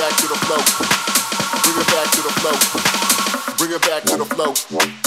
back to the float. Bring it back to the float. Bring it back to the flow.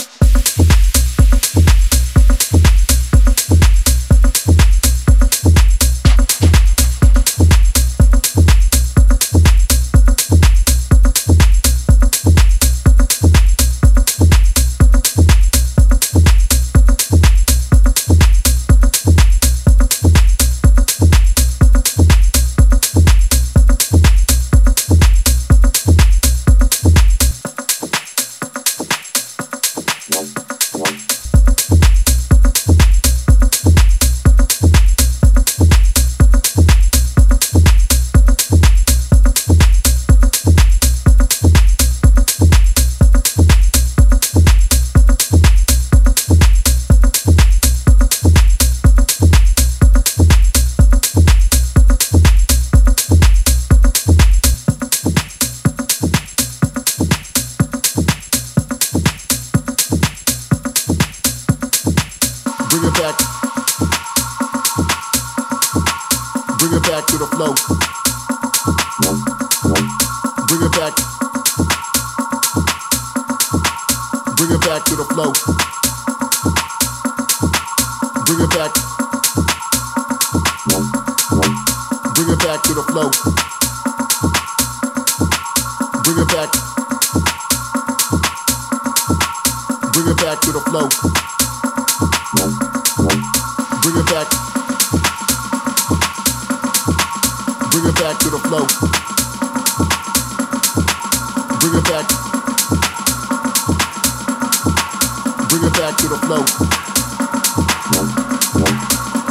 back to the flow.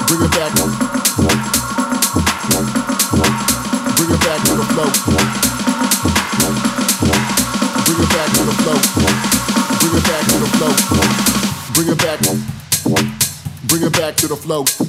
Bring it back. Bring it back to the flow. Bring it back to the flow. Bring it back to the flow. Bring it back. Bring it back to the flow.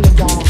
me, y'all.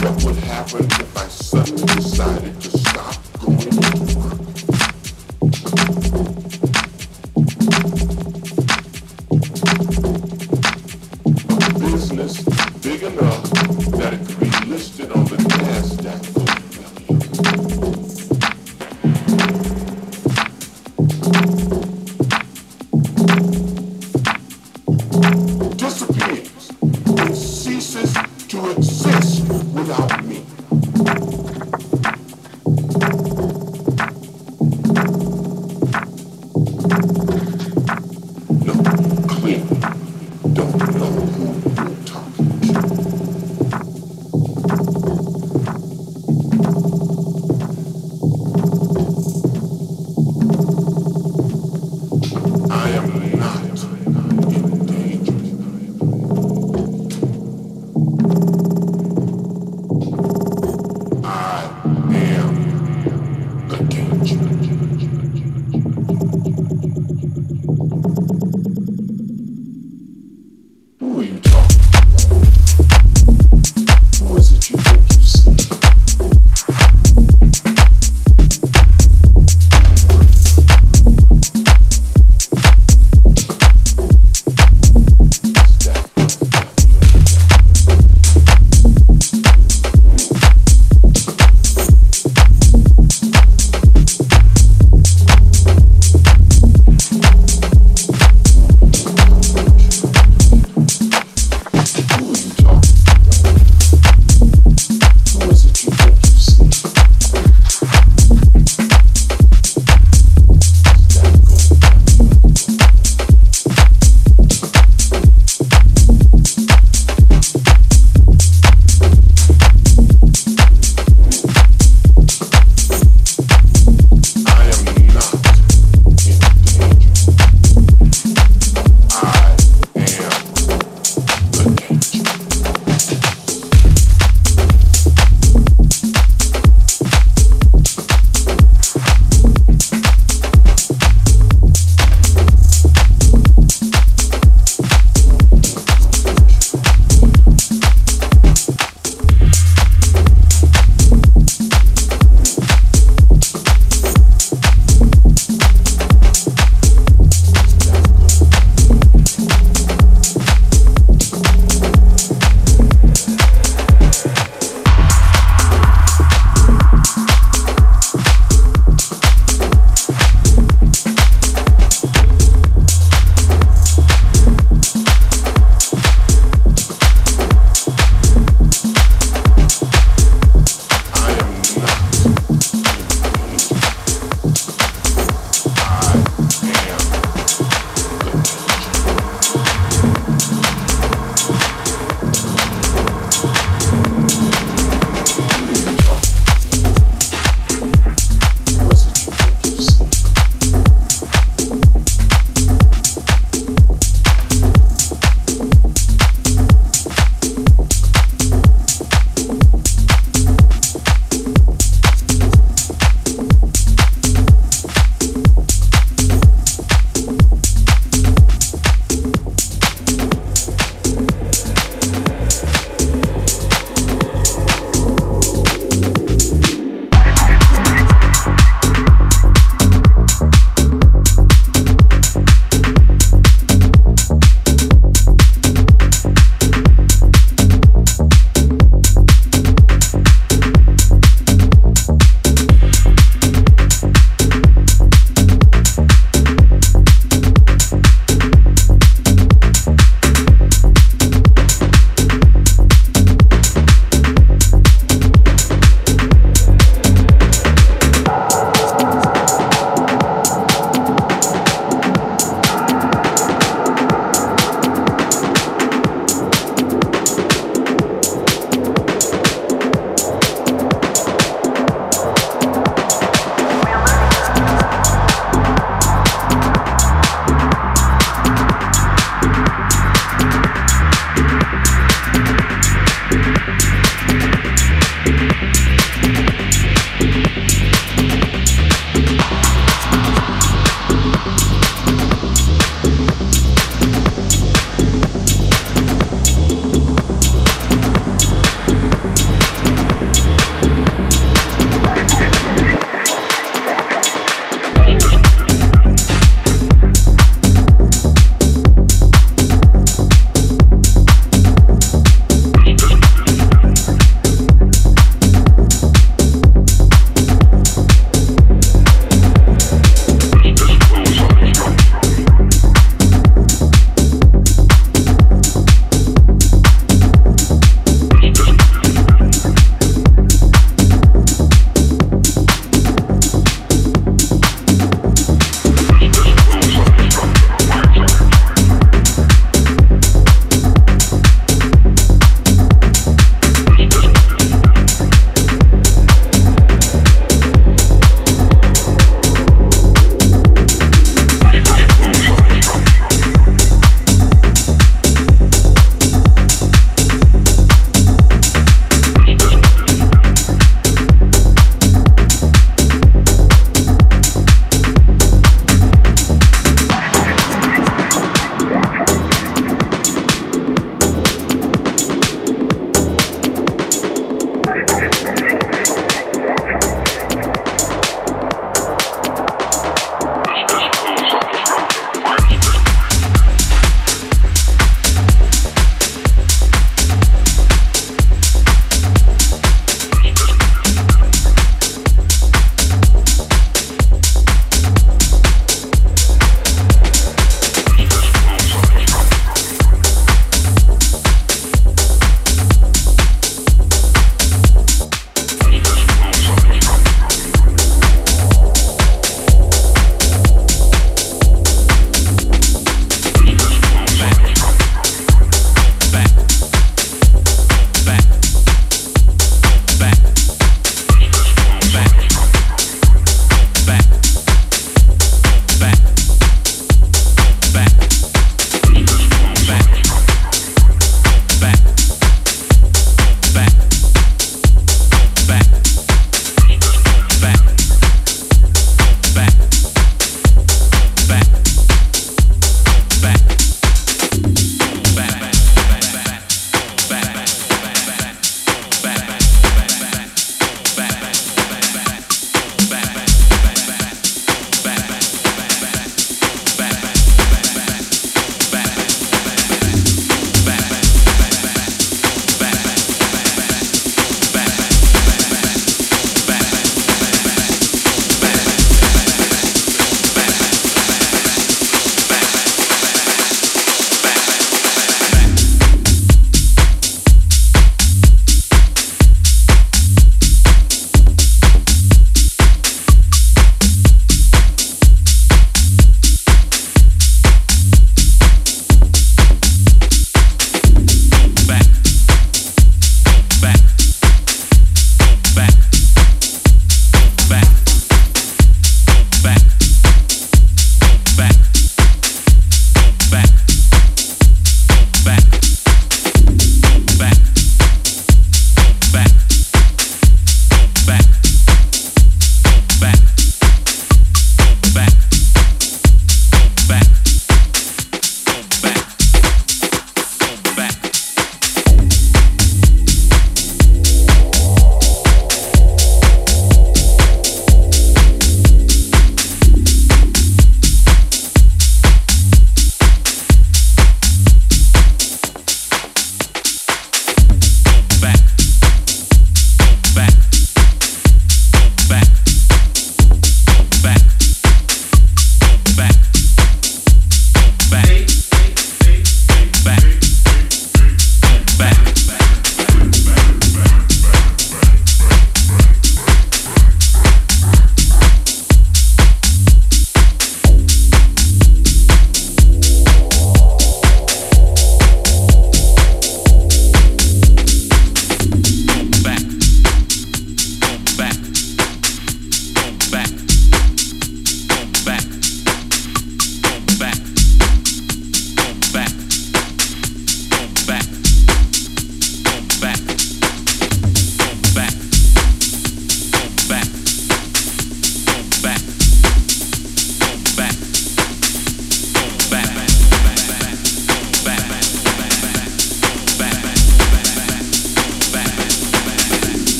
What would happen if I suddenly decided to stop going?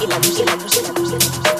Killer, killer, killer, killer, killer.